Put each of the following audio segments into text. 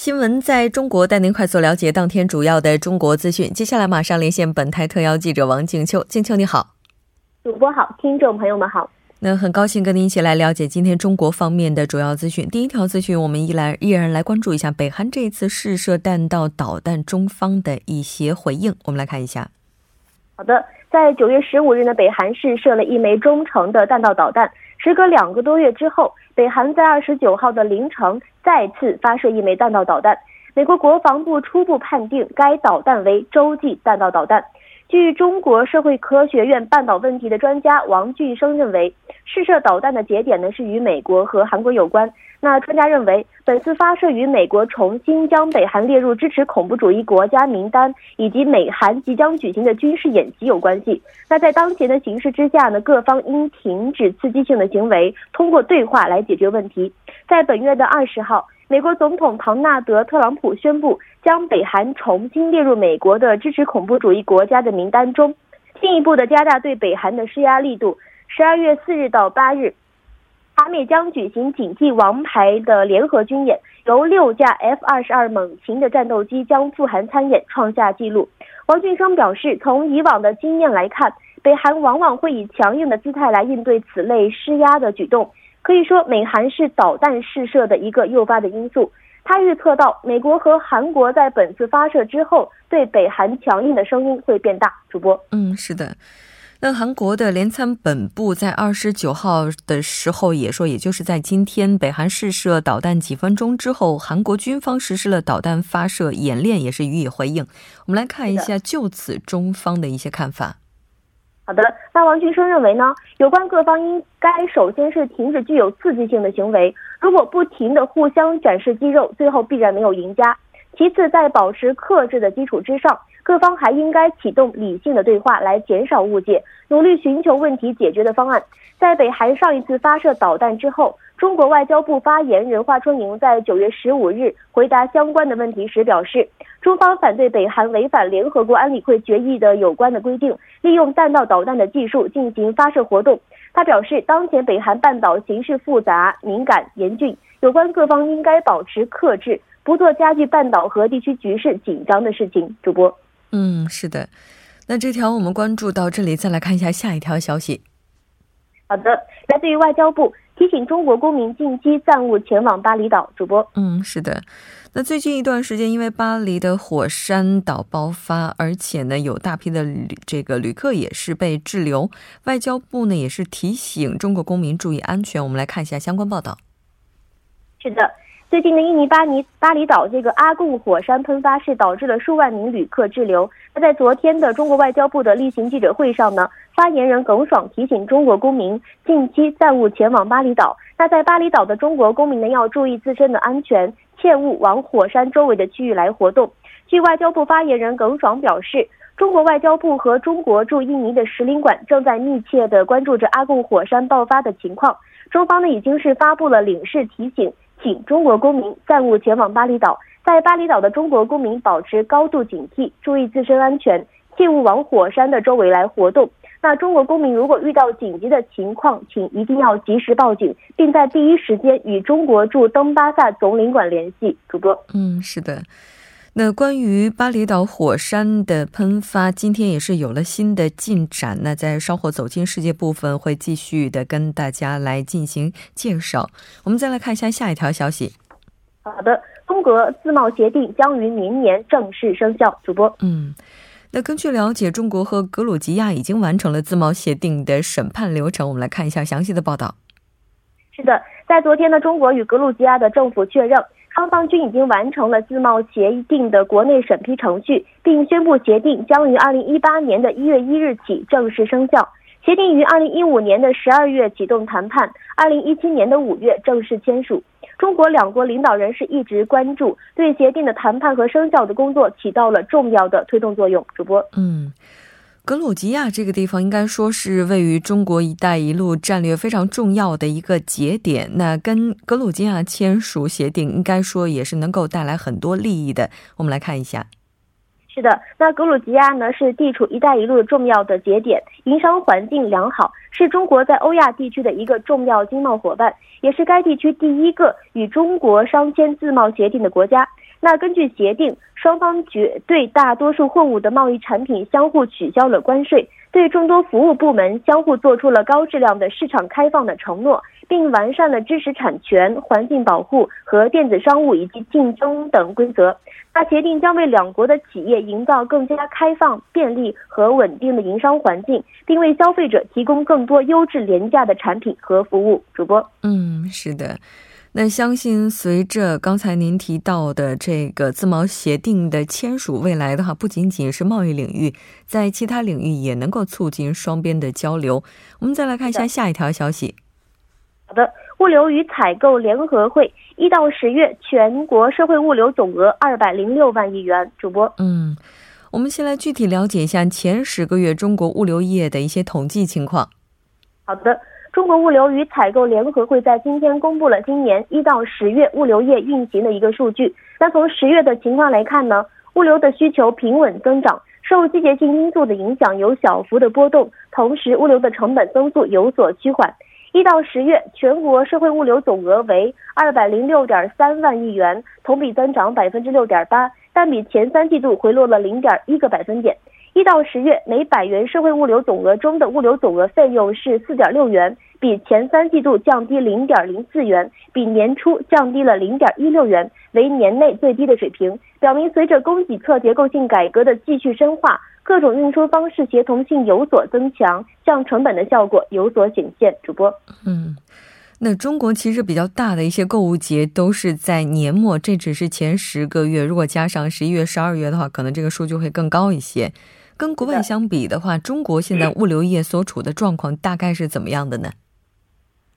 新闻在中国带您快速了解当天主要的中国资讯。接下来马上连线本台特邀记者王静秋。静秋你好，主播好，听众朋友们好。那很高兴跟您一起来了解今天中国方面的主要资讯。第一条资讯，我们依然依然来关注一下北韩这一次试射弹道导弹中方的一些回应。我们来看一下。好的，在九月十五日呢，北韩试射了一枚中程的弹道导弹。时隔两个多月之后，北韩在二十九号的凌晨再次发射一枚弹道导弹。美国国防部初步判定该导弹为洲际弹道导弹。据中国社会科学院半岛问题的专家王俊生认为，试射导弹的节点呢是与美国和韩国有关。那专家认为，本次发射与美国重新将北韩列入支持恐怖主义国家名单，以及美韩即将举行的军事演习有关系。那在当前的形势之下呢，各方应停止刺激性的行为，通过对话来解决问题。在本月的二十号。美国总统唐纳德·特朗普宣布将北韩重新列入美国的支持恐怖主义国家的名单中，进一步的加大对北韩的施压力度。十二月四日到八日，韩美将举行“警惕王牌”的联合军演，由六架 F 二十二猛禽的战斗机将赴韩参演，创下纪录。王俊生表示，从以往的经验来看，北韩往往会以强硬的姿态来应对此类施压的举动。可以说，美韩是导弹试射的一个诱发的因素。他预测到，美国和韩国在本次发射之后，对北韩强硬的声音会变大。主播，嗯，是的。那韩国的联参本部在二十九号的时候也说，也就是在今天，北韩试射导弹几分钟之后，韩国军方实施了导弹发射演练，也是予以回应。我们来看一下就此中方的一些看法。好的，那王俊生认为呢？有关各方应该首先是停止具有刺激性的行为，如果不停的互相展示肌肉，最后必然没有赢家。其次，在保持克制的基础之上，各方还应该启动理性的对话，来减少误解，努力寻求问题解决的方案。在北韩上一次发射导弹之后。中国外交部发言人华春莹在九月十五日回答相关的问题时表示，中方反对北韩违反联合国安理会决议的有关的规定，利用弹道导弹的技术进行发射活动。他表示，当前北韩半岛形势复杂、敏感、严峻，有关各方应该保持克制，不做加剧半岛和地区局势紧张的事情。主播，嗯，是的，那这条我们关注到这里，再来看一下下一条消息。好的，来自于外交部。提醒中国公民近期暂勿前往巴厘岛。主播，嗯，是的。那最近一段时间，因为巴黎的火山岛爆发，而且呢，有大批的旅这个旅客也是被滞留。外交部呢也是提醒中国公民注意安全。我们来看一下相关报道。是的。最近的印尼巴尼巴厘岛这个阿贡火山喷发是导致了数万名旅客滞留。那在昨天的中国外交部的例行记者会上呢，发言人耿爽提醒中国公民近期暂勿前往巴厘岛。那在巴厘岛的中国公民呢，要注意自身的安全，切勿往火山周围的区域来活动。据外交部发言人耿爽表示，中国外交部和中国驻印尼的使领馆正在密切的关注着阿贡火山爆发的情况。中方呢已经是发布了领事提醒。请中国公民暂勿前往巴厘岛，在巴厘岛的中国公民保持高度警惕，注意自身安全，切勿往火山的周围来活动。那中国公民如果遇到紧急的情况，请一定要及时报警，并在第一时间与中国驻登巴萨总领馆联系。主播，嗯，是的。那关于巴厘岛火山的喷发，今天也是有了新的进展。那在稍后走进世界部分，会继续的跟大家来进行介绍。我们再来看一下下一条消息。好的，中俄自贸协定将于明年正式生效。主播，嗯，那根据了解，中国和格鲁吉亚已经完成了自贸协定的审判流程。我们来看一下详细的报道。是的，在昨天呢，中国与格鲁吉亚的政府确认。双方均已经完成了自贸协定的国内审批程序，并宣布协定将于二零一八年的一月一日起正式生效。协定于二零一五年的十二月启动谈判，二零一七年的五月正式签署。中国两国领导人是一直关注对协定的谈判和生效的工作起到了重要的推动作用。主播，嗯。格鲁吉亚这个地方应该说是位于中国“一带一路”战略非常重要的一个节点。那跟格鲁吉亚签署协定，应该说也是能够带来很多利益的。我们来看一下。是的，那格鲁吉亚呢是地处“一带一路”重要的节点，营商环境良好，是中国在欧亚地区的一个重要经贸伙伴，也是该地区第一个与中国商签自贸协定的国家。那根据协定，双方绝对大多数货物的贸易产品相互取消了关税，对众多服务部门相互做出了高质量的市场开放的承诺，并完善了知识产权、环境保护和电子商务以及竞争等规则。那协定将为两国的企业营造更加开放、便利和稳定的营商环境，并为消费者提供更多优质廉价的产品和服务。主播，嗯，是的。那相信随着刚才您提到的这个自贸协定的签署，未来的话不仅仅是贸易领域，在其他领域也能够促进双边的交流。我们再来看一下下一条消息。好的，物流与采购联合会一到十月全国社会物流总额二百零六万亿元。主播，嗯，我们先来具体了解一下前十个月中国物流业的一些统计情况。好的。中国物流与采购联合会在今天公布了今年一到十月物流业运行的一个数据。那从十月的情况来看呢，物流的需求平稳增长，受季节性因素的影响有小幅的波动，同时物流的成本增速有所趋缓。一到十月，全国社会物流总额为二百零六点三万亿元，同比增长百分之六点八，但比前三季度回落了零点一个百分点。一到十月，每百元社会物流总额中的物流总额费用是四点六元。比前三季度降低零点零四元，比年初降低了零点一六元，为年内最低的水平，表明随着供给侧结构性改革的继续深化，各种运输方式协同性有所增强，降成本的效果有所显现。主播，嗯，那中国其实比较大的一些购物节都是在年末，这只是前十个月，如果加上十一月、十二月的话，可能这个数据会更高一些。跟国外相比的话，中国现在 物流业所处的状况大概是怎么样的呢？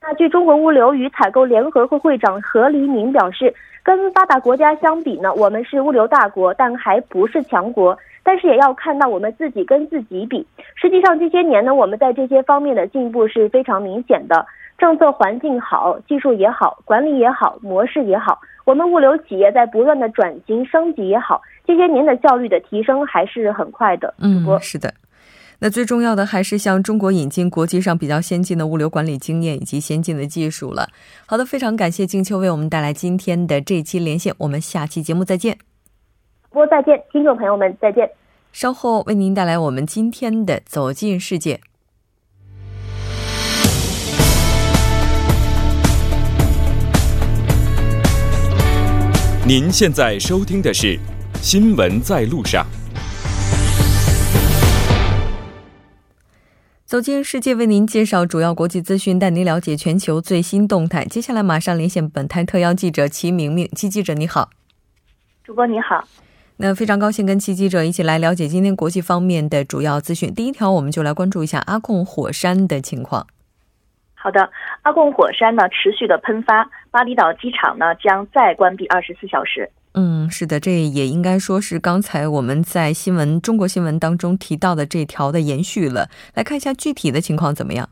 那据中国物流与采购联合会会长何黎明表示，跟发达国家相比呢，我们是物流大国，但还不是强国。但是也要看到我们自己跟自己比。实际上这些年呢，我们在这些方面的进步是非常明显的。政策环境好，技术也好，管理也好，模式也好，我们物流企业在不断的转型升级也好，这些年的效率的提升还是很快的。嗯，是的。那最重要的还是向中国引进国际上比较先进的物流管理经验以及先进的技术了。好的，非常感谢静秋为我们带来今天的这期连线，我们下期节目再见。播再见，听众朋友们再见。稍后为您带来我们今天的走进世界。您现在收听的是《新闻在路上》。走进世界，为您介绍主要国际资讯，带您了解全球最新动态。接下来马上连线本台特邀记者齐明明，齐记者你好，主播你好。那非常高兴跟齐记者一起来了解今天国际方面的主要资讯。第一条，我们就来关注一下阿贡火山的情况。好的，阿贡火山呢持续的喷发，巴厘岛机场呢将再关闭二十四小时。嗯，是的，这也应该说是刚才我们在新闻中国新闻当中提到的这条的延续了。来看一下具体的情况怎么样？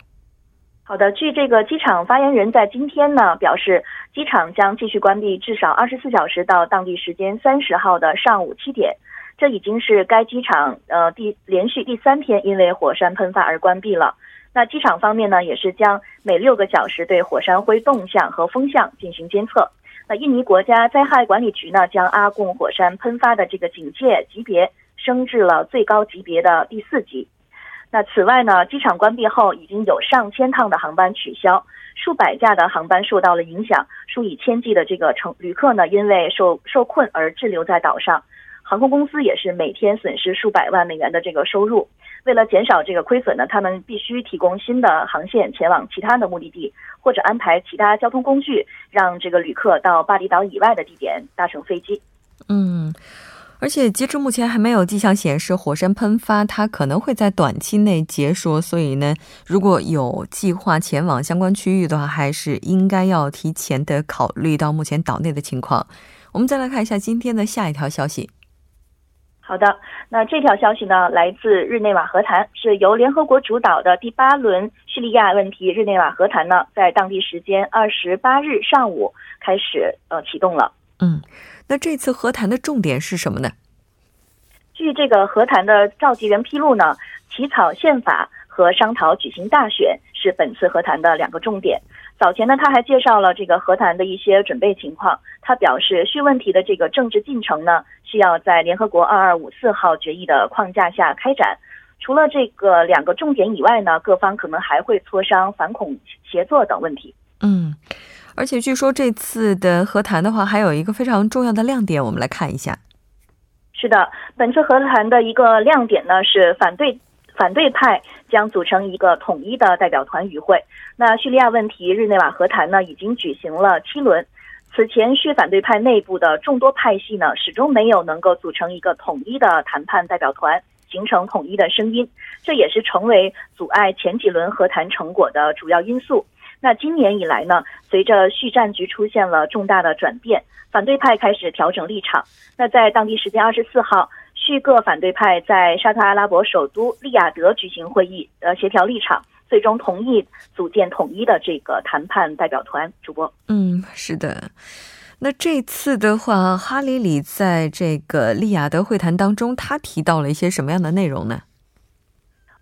好的，据这个机场发言人在今天呢表示，机场将继续关闭至少二十四小时，到当地时间三十号的上午七点。这已经是该机场呃第连续第三天因为火山喷发而关闭了。那机场方面呢，也是将每六个小时对火山灰动向和风向进行监测。那印尼国家灾害管理局呢，将阿贡火山喷发的这个警戒级别升至了最高级别的第四级。那此外呢，机场关闭后，已经有上千趟的航班取消，数百架的航班受到了影响，数以千计的这个乘旅客呢，因为受受困而滞留在岛上，航空公司也是每天损失数百万美元的这个收入。为了减少这个亏损呢，他们必须提供新的航线前往其他的目的地，或者安排其他交通工具，让这个旅客到巴厘岛以外的地点搭乘飞机。嗯。而且截至目前还没有迹象显示火山喷发它可能会在短期内结束，所以呢，如果有计划前往相关区域的话，还是应该要提前的考虑到目前岛内的情况。我们再来看一下今天的下一条消息。好的，那这条消息呢，来自日内瓦和谈，是由联合国主导的第八轮叙利亚问题日内瓦和谈呢，在当地时间二十八日上午开始呃启动了。嗯。那这次和谈的重点是什么呢？据这个和谈的召集人披露呢，起草宪法和商讨举行大选是本次和谈的两个重点。早前呢，他还介绍了这个和谈的一些准备情况。他表示，叙问题的这个政治进程呢，需要在联合国二二五四号决议的框架下开展。除了这个两个重点以外呢，各方可能还会磋商反恐协作等问题。嗯。而且据说这次的和谈的话，还有一个非常重要的亮点，我们来看一下。是的，本次和谈的一个亮点呢是反对反对派将组成一个统一的代表团与会。那叙利亚问题日内瓦和谈呢已经举行了七轮，此前叙反对派内部的众多派系呢始终没有能够组成一个统一的谈判代表团，形成统一的声音，这也是成为阻碍前几轮和谈成果的主要因素。那今年以来呢，随着叙战局出现了重大的转变，反对派开始调整立场。那在当地时间二十四号，叙各反对派在沙特阿拉伯首都利雅得举行会议，呃，协调立场，最终同意组建统一的这个谈判代表团。主播，嗯，是的。那这次的话，哈里里在这个利雅得会谈当中，他提到了一些什么样的内容呢？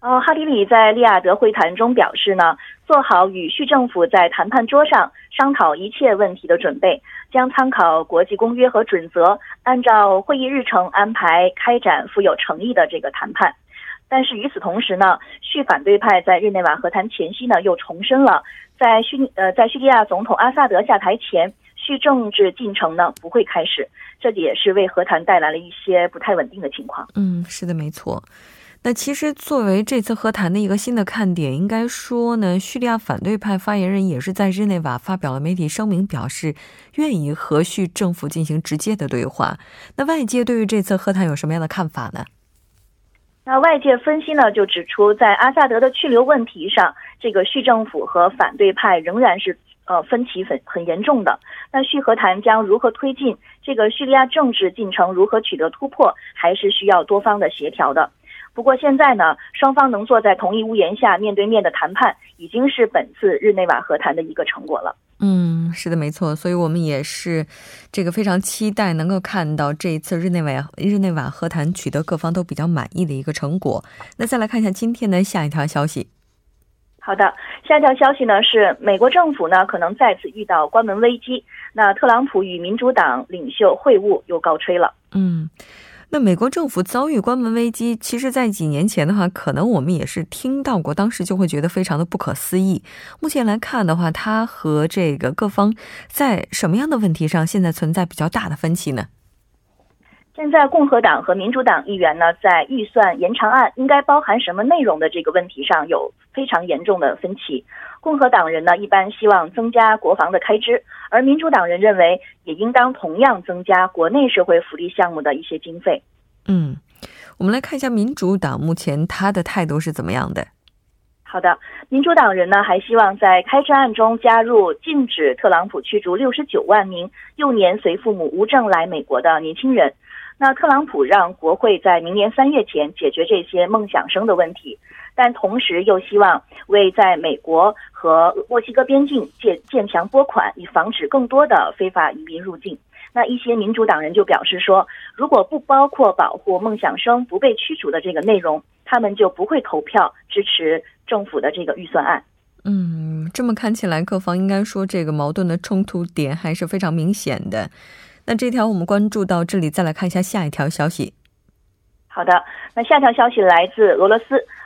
呃，哈里里在利雅得会谈中表示呢，做好与叙政府在谈判桌上商讨一切问题的准备，将参考国际公约和准则，按照会议日程安排开展富有诚意的这个谈判。但是与此同时呢，叙反对派在日内瓦和谈前夕呢，又重申了在叙呃在叙利亚总统阿萨德下台前，叙政治进程呢不会开始，这也是为和谈带来了一些不太稳定的情况。嗯，是的，没错。那其实作为这次和谈的一个新的看点，应该说呢，叙利亚反对派发言人也是在日内瓦发表了媒体声明，表示愿意和叙政府进行直接的对话。那外界对于这次和谈有什么样的看法呢？那外界分析呢，就指出在阿萨德的去留问题上，这个叙政府和反对派仍然是呃分歧很很严重的。那叙和谈将如何推进，这个叙利亚政治进程如何取得突破，还是需要多方的协调的。不过现在呢，双方能坐在同一屋檐下面对面的谈判，已经是本次日内瓦和谈的一个成果了。嗯，是的，没错。所以我们也是这个非常期待能够看到这一次日内瓦日内瓦和谈取得各方都比较满意的一个成果。那再来看一下今天的下一条消息。好的，下一条消息呢是美国政府呢可能再次遇到关门危机。那特朗普与民主党领袖会晤又告吹了。嗯。那美国政府遭遇关门危机，其实，在几年前的话，可能我们也是听到过，当时就会觉得非常的不可思议。目前来看的话，它和这个各方在什么样的问题上现在存在比较大的分歧呢？现在共和党和民主党议员呢，在预算延长案应该包含什么内容的这个问题上有非常严重的分歧。共和党人呢，一般希望增加国防的开支，而民主党人认为也应当同样增加国内社会福利项目的一些经费。嗯，我们来看一下民主党目前他的态度是怎么样的。好的，民主党人呢还希望在开支案中加入禁止特朗普驱逐六十九万名幼年随父母无证来美国的年轻人。那特朗普让国会在明年三月前解决这些梦想生的问题。但同时又希望为在美国和墨西哥边境建建墙拨款，以防止更多的非法移民入境。那一些民主党人就表示说，如果不包括保护梦想生不被驱逐的这个内容，他们就不会投票支持政府的这个预算案。嗯，这么看起来，各方应该说这个矛盾的冲突点还是非常明显的。那这条我们关注到这里，再来看一下下一条消息。好的，那下条消息来自俄罗斯。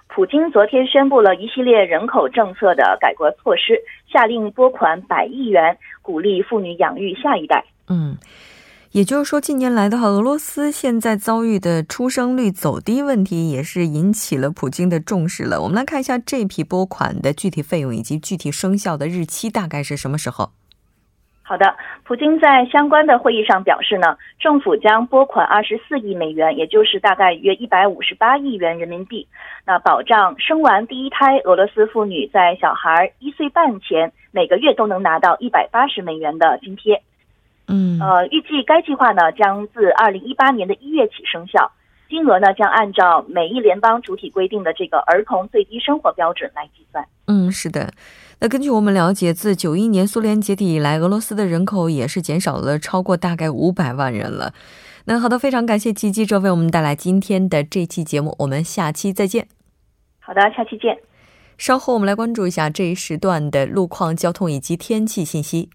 普京昨天宣布了一系列人口政策的改革措施，下令拨款百亿元鼓励妇女养育下一代。嗯，也就是说，近年来的话，俄罗斯现在遭遇的出生率走低问题，也是引起了普京的重视了。我们来看一下这批拨款的具体费用以及具体生效的日期，大概是什么时候？好的，普京在相关的会议上表示呢，政府将拨款二十四亿美元，也就是大概约一百五十八亿元人民币，那保障生完第一胎俄罗斯妇女在小孩一岁半前每个月都能拿到一百八十美元的津贴。嗯，呃，预计该计划呢将自二零一八年的一月起生效，金额呢将按照每一联邦主体规定的这个儿童最低生活标准来计算。嗯，是的。那根据我们了解，自九一年苏联解体以来，俄罗斯的人口也是减少了超过大概五百万人了。那好的，非常感谢记记者为我们带来今天的这期节目，我们下期再见。好的，下期见。稍后我们来关注一下这一时段的路况、交通以及天气信息。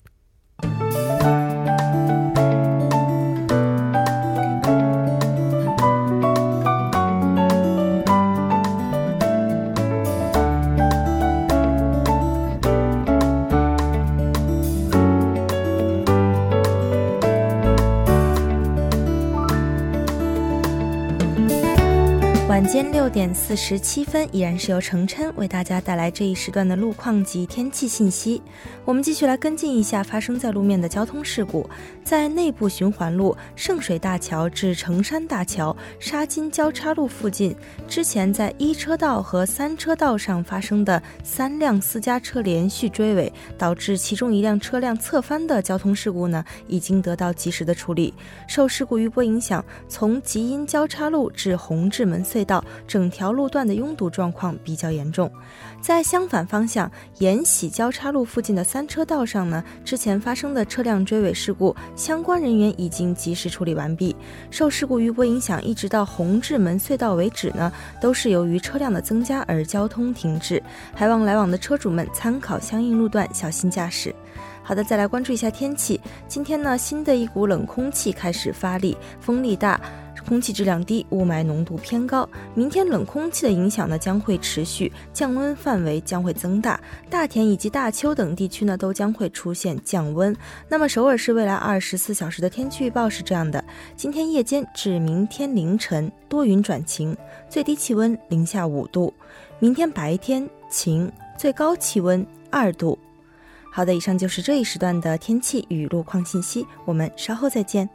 晚间六点四十七分，依然是由程琛为大家带来这一时段的路况及天气信息。我们继续来跟进一下发生在路面的交通事故。在内部循环路圣水大桥至成山大桥沙金交叉路附近，之前在一车道和三车道上发生的三辆私家车连续追尾，导致其中一辆车辆侧翻的交通事故呢，已经得到及时的处理。受事故余波影响，从吉阴交叉路至红志门隧道整条路段的拥堵状况比较严重。在相反方向延禧交叉路附近的三车道上呢，之前发生的车辆追尾事故，相关人员已经及时处理完毕。受事故余波影响，一直到红志门隧道为止呢，都是由于车辆的增加而交通停滞。还望来往的车主们参考相应路段，小心驾驶。好的，再来关注一下天气。今天呢，新的一股冷空气开始发力，风力大。空气质量低，雾霾浓度偏高。明天冷空气的影响呢将会持续，降温范围将会增大。大田以及大邱等地区呢都将会出现降温。那么首尔市未来二十四小时的天气预报是这样的：今天夜间至明天凌晨多云转晴，最低气温零下五度；明天白天晴，最高气温二度。好的，以上就是这一时段的天气与路况信息，我们稍后再见。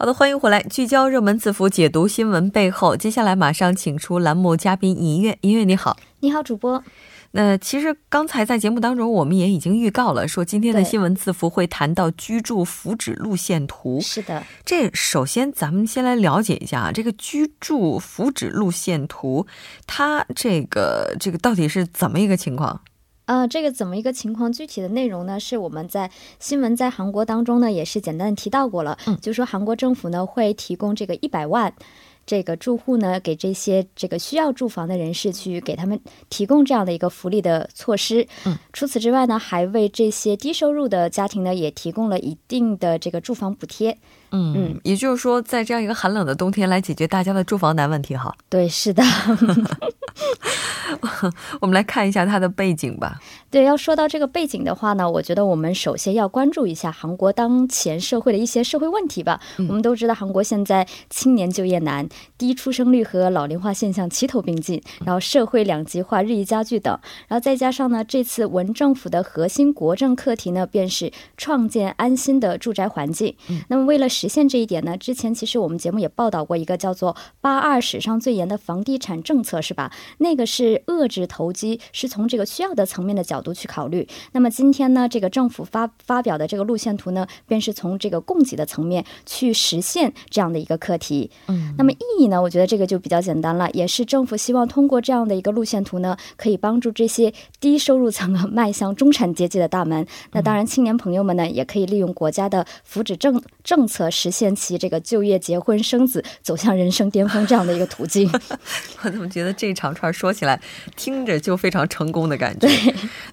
好的，欢迎回来，聚焦热门字符，解读新闻背后。接下来马上请出栏目嘉宾音乐，音乐你好，你好，主播。那其实刚才在节目当中，我们也已经预告了，说今天的新闻字符会谈到居住福祉路线图。是的，这首先咱们先来了解一下啊，这个居住福祉路线图，它这个这个到底是怎么一个情况？啊，这个怎么一个情况？具体的内容呢，是我们在新闻在韩国当中呢，也是简单提到过了。嗯，就说韩国政府呢会提供这个一百万，这个住户呢给这些这个需要住房的人士去给他们提供这样的一个福利的措施。嗯，除此之外呢，还为这些低收入的家庭呢也提供了一定的这个住房补贴。嗯嗯，也就是说，在这样一个寒冷的冬天来解决大家的住房难问题，哈。对，是的。我们来看一下它的背景吧。对，要说到这个背景的话呢，我觉得我们首先要关注一下韩国当前社会的一些社会问题吧。我们都知道，韩国现在青年就业难、低出生率和老龄化现象齐头并进，然后社会两极化日益加剧等。然后再加上呢，这次文政府的核心国政课题呢，便是创建安心的住宅环境。那么为了实现这一点呢，之前其实我们节目也报道过一个叫做“八二史上最严的房地产政策”，是吧？那个是遏制投机，是从这个需要的层面的角度去考虑。那么今天呢，这个政府发发表的这个路线图呢，便是从这个供给的层面去实现这样的一个课题。嗯，那么意义呢，我觉得这个就比较简单了，也是政府希望通过这样的一个路线图呢，可以帮助这些低收入层啊迈向中产阶级的大门。那当然，青年朋友们呢，也可以利用国家的福祉政政策实现。其这个就业、结婚、生子，走向人生巅峰这样的一个途径，我怎么觉得这一长串说起来听着就非常成功的感觉？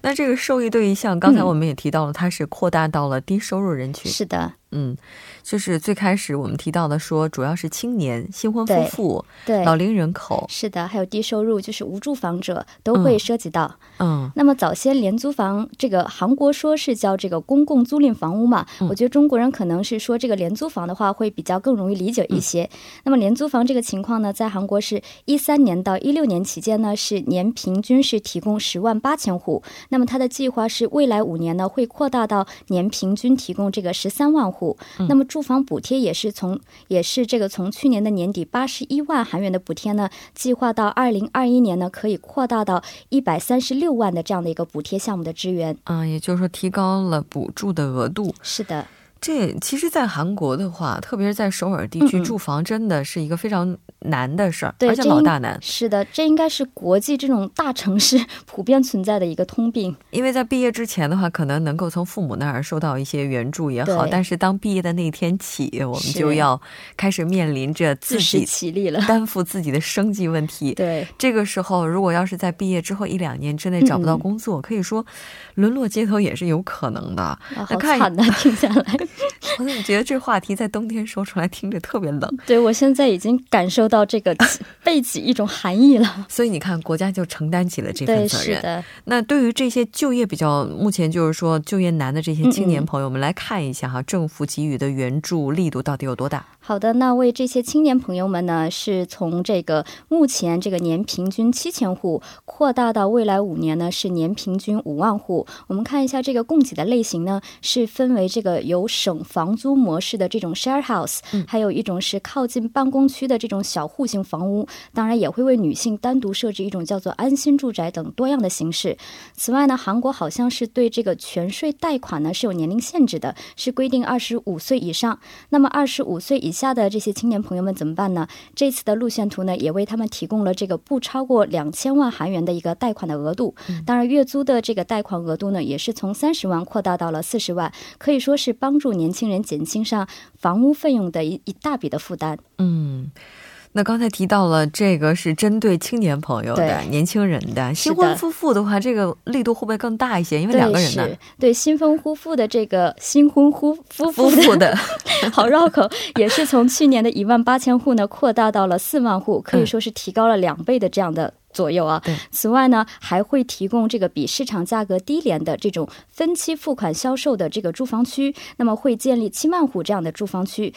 那这个受益对象，刚才我们也提到了，它是扩大到了低收入人群。是的。嗯，就是最开始我们提到的说，主要是青年、新婚夫妇、对老龄人口，是的，还有低收入，就是无住房者都会涉及到。嗯，那么早先廉租房，这个韩国说是叫这个公共租赁房屋嘛，我觉得中国人可能是说这个廉租房的话会比较更容易理解一些。那么廉租房这个情况呢，在韩国是一三年到一六年期间呢，是年平均是提供十万八千户。那么它的计划是未来五年呢会扩大到年平均提供这个十三万户。户，那么住房补贴也是从也是这个从去年的年底八十一万韩元的补贴呢，计划到二零二一年呢可以扩大到一百三十六万的这样的一个补贴项目的支援。嗯，也就是说提高了补助的额度。是的。这其实，在韩国的话，特别是在首尔地区住房，真的是一个非常难的事儿，而且老大难。是的，这应该是国际这种大城市普遍存在的一个通病。因为在毕业之前的话，可能能够从父母那儿收到一些援助也好，但是当毕业的那天起，我们就要开始面临着自食其力了，担负自己的生计问题。对，这个时候，如果要是在毕业之后一两年之内找不到工作，可以说沦落街头也是有可能的。好惨的，听下来。我怎么觉得这话题在冬天说出来听着特别冷？对我现在已经感受到这个 背脊一种寒意了。所以你看，国家就承担起了这份责任。是的。那对于这些就业比较目前就是说就业难的这些青年朋友们来看一下哈，政府给予的援助力度到底有多大？好的，那为这些青年朋友们呢，是从这个目前这个年平均七千户扩大到未来五年呢是年平均五万户。我们看一下这个供给的类型呢，是分为这个由省房租模式的这种 share house，还有一种是靠近办公区的这种小户型房屋。当然也会为女性单独设置一种叫做安心住宅等多样的形式。此外呢，韩国好像是对这个全税贷款呢是有年龄限制的，是规定二十五岁以上。那么二十五岁以下的这些青年朋友们怎么办呢？这次的路线图呢，也为他们提供了这个不超过两千万韩元的一个贷款的额度。当然，月租的这个贷款额度呢，也是从三十万扩大到了四十万，可以说是帮助年轻人减轻上房屋费用的一一大笔的负担。嗯。那刚才提到了这个是针对青年朋友的、年轻人的，新婚夫妇的话，这个力度会不会更大一些？因为两个人呢，对新婚夫妇的这个新婚夫夫妇的 好绕口，也是从去年的一万八千户呢扩大到了四万户，可以说是提高了两倍的这样的左右啊。此外呢，还会提供这个比市场价格低廉的这种分期付款销售的这个住房区，那么会建立七万户这样的住房区。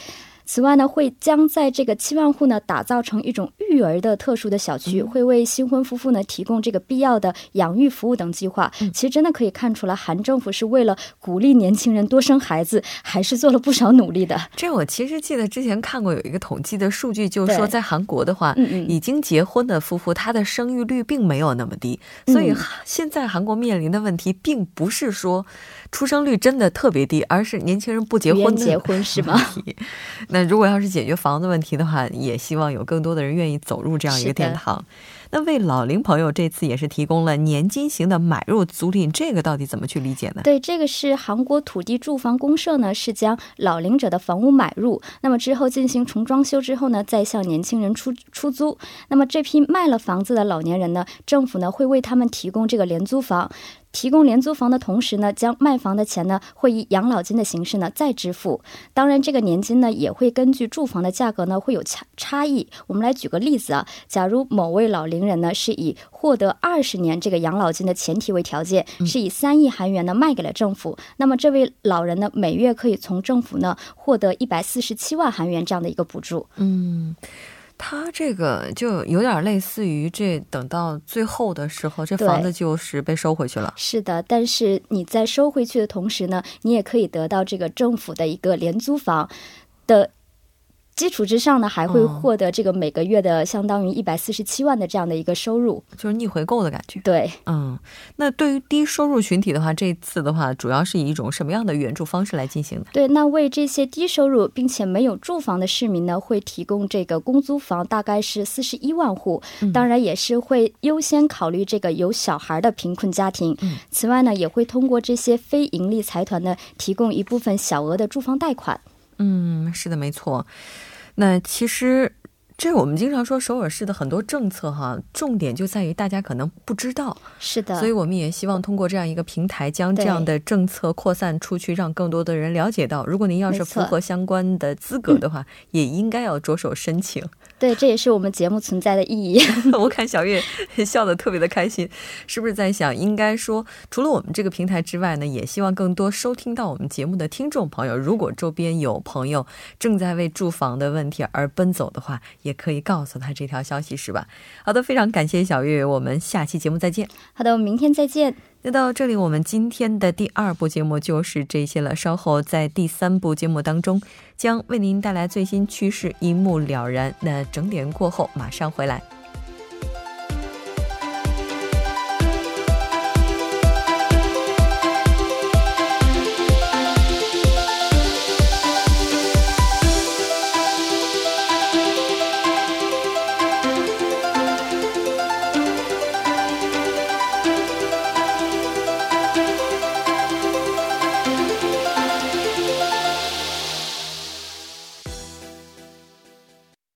此外呢，会将在这个七万户呢打造成一种育儿的特殊的小区，会为新婚夫妇呢提供这个必要的养育服务等计划。其实真的可以看出来，韩政府是为了鼓励年轻人多生孩子，还是做了不少努力的。这我其实记得之前看过有一个统计的数据，就是说在韩国的话，已经结婚的夫妇他的生育率并没有那么低，所以现在韩国面临的问题并不是说出生率真的特别低，而是年轻人不结婚结婚是吗？那如果要是解决房子问题的话，也希望有更多的人愿意走入这样一个殿堂。那为老龄朋友这次也是提供了年金型的买入租赁，这个到底怎么去理解呢？对，这个是韩国土地住房公社呢，是将老龄者的房屋买入，那么之后进行重装修之后呢，再向年轻人出出租。那么这批卖了房子的老年人呢，政府呢会为他们提供这个廉租房。提供廉租房的同时呢，将卖房的钱呢，会以养老金的形式呢再支付。当然，这个年金呢，也会根据住房的价格呢，会有差差异。我们来举个例子啊，假如某位老龄人呢，是以获得二十年这个养老金的前提为条件，是以三亿韩元呢卖给了政府，那么这位老人呢，每月可以从政府呢获得一百四十七万韩元这样的一个补助。嗯。他这个就有点类似于这，等到最后的时候，这房子就是被收回去了。是的，但是你在收回去的同时呢，你也可以得到这个政府的一个廉租房的。基础之上呢，还会获得这个每个月的相当于一百四十七万的这样的一个收入，就是逆回购的感觉。对，嗯，那对于低收入群体的话，这次的话主要是以一种什么样的援助方式来进行的？对，那为这些低收入并且没有住房的市民呢，会提供这个公租房，大概是四十一万户。当然，也是会优先考虑这个有小孩的贫困家庭。此外呢，也会通过这些非盈利财团呢，提供一部分小额的住房贷款。嗯，是的，没错。那其实。这我们经常说首尔市的很多政策哈，重点就在于大家可能不知道，是的，所以我们也希望通过这样一个平台，将这样的政策扩散出去，让更多的人了解到。如果您要是符合相关的资格的话，也应该要着手申请。对，这也是我们节目存在的意义。我看小月 笑得特别的开心，是不是在想，应该说，除了我们这个平台之外呢，也希望更多收听到我们节目的听众朋友，如果周边有朋友正在为住房的问题而奔走的话，也可以告诉他这条消息，是吧？好的，非常感谢小月，我们下期节目再见。好的，我们明天再见。那到这里，我们今天的第二部节目就是这些了。稍后在第三部节目当中，将为您带来最新趋势，一目了然。那整点过后马上回来。